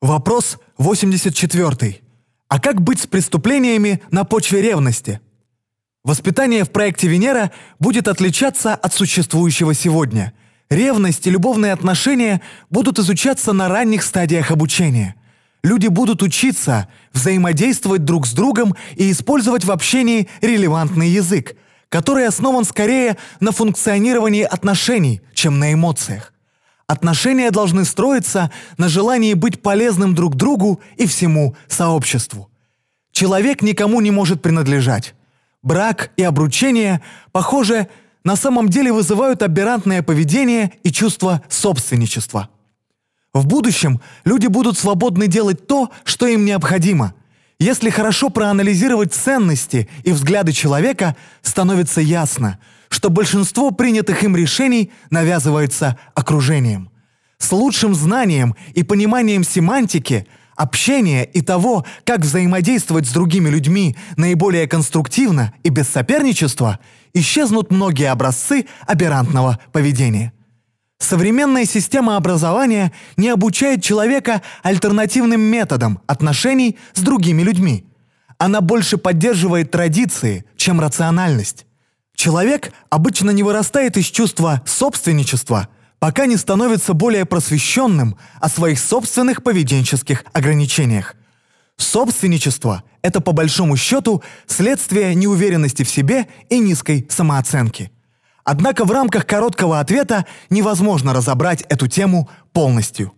Вопрос 84. А как быть с преступлениями на почве ревности? Воспитание в проекте «Венера» будет отличаться от существующего сегодня. Ревность и любовные отношения будут изучаться на ранних стадиях обучения. Люди будут учиться взаимодействовать друг с другом и использовать в общении релевантный язык, который основан скорее на функционировании отношений, чем на эмоциях. Отношения должны строиться на желании быть полезным друг другу и всему сообществу. Человек никому не может принадлежать. Брак и обручение, похоже, на самом деле вызывают аберрантное поведение и чувство собственничества. В будущем люди будут свободны делать то, что им необходимо. Если хорошо проанализировать ценности и взгляды человека, становится ясно, что большинство принятых им решений навязывается окружением. С лучшим знанием и пониманием семантики – общения и того, как взаимодействовать с другими людьми наиболее конструктивно и без соперничества, исчезнут многие образцы аберрантного поведения. Современная система образования не обучает человека альтернативным методам отношений с другими людьми. Она больше поддерживает традиции, чем рациональность. Человек обычно не вырастает из чувства собственничества – пока не становится более просвещенным о своих собственных поведенческих ограничениях. Собственничество – это по большому счету следствие неуверенности в себе и низкой самооценки. Однако в рамках короткого ответа невозможно разобрать эту тему полностью.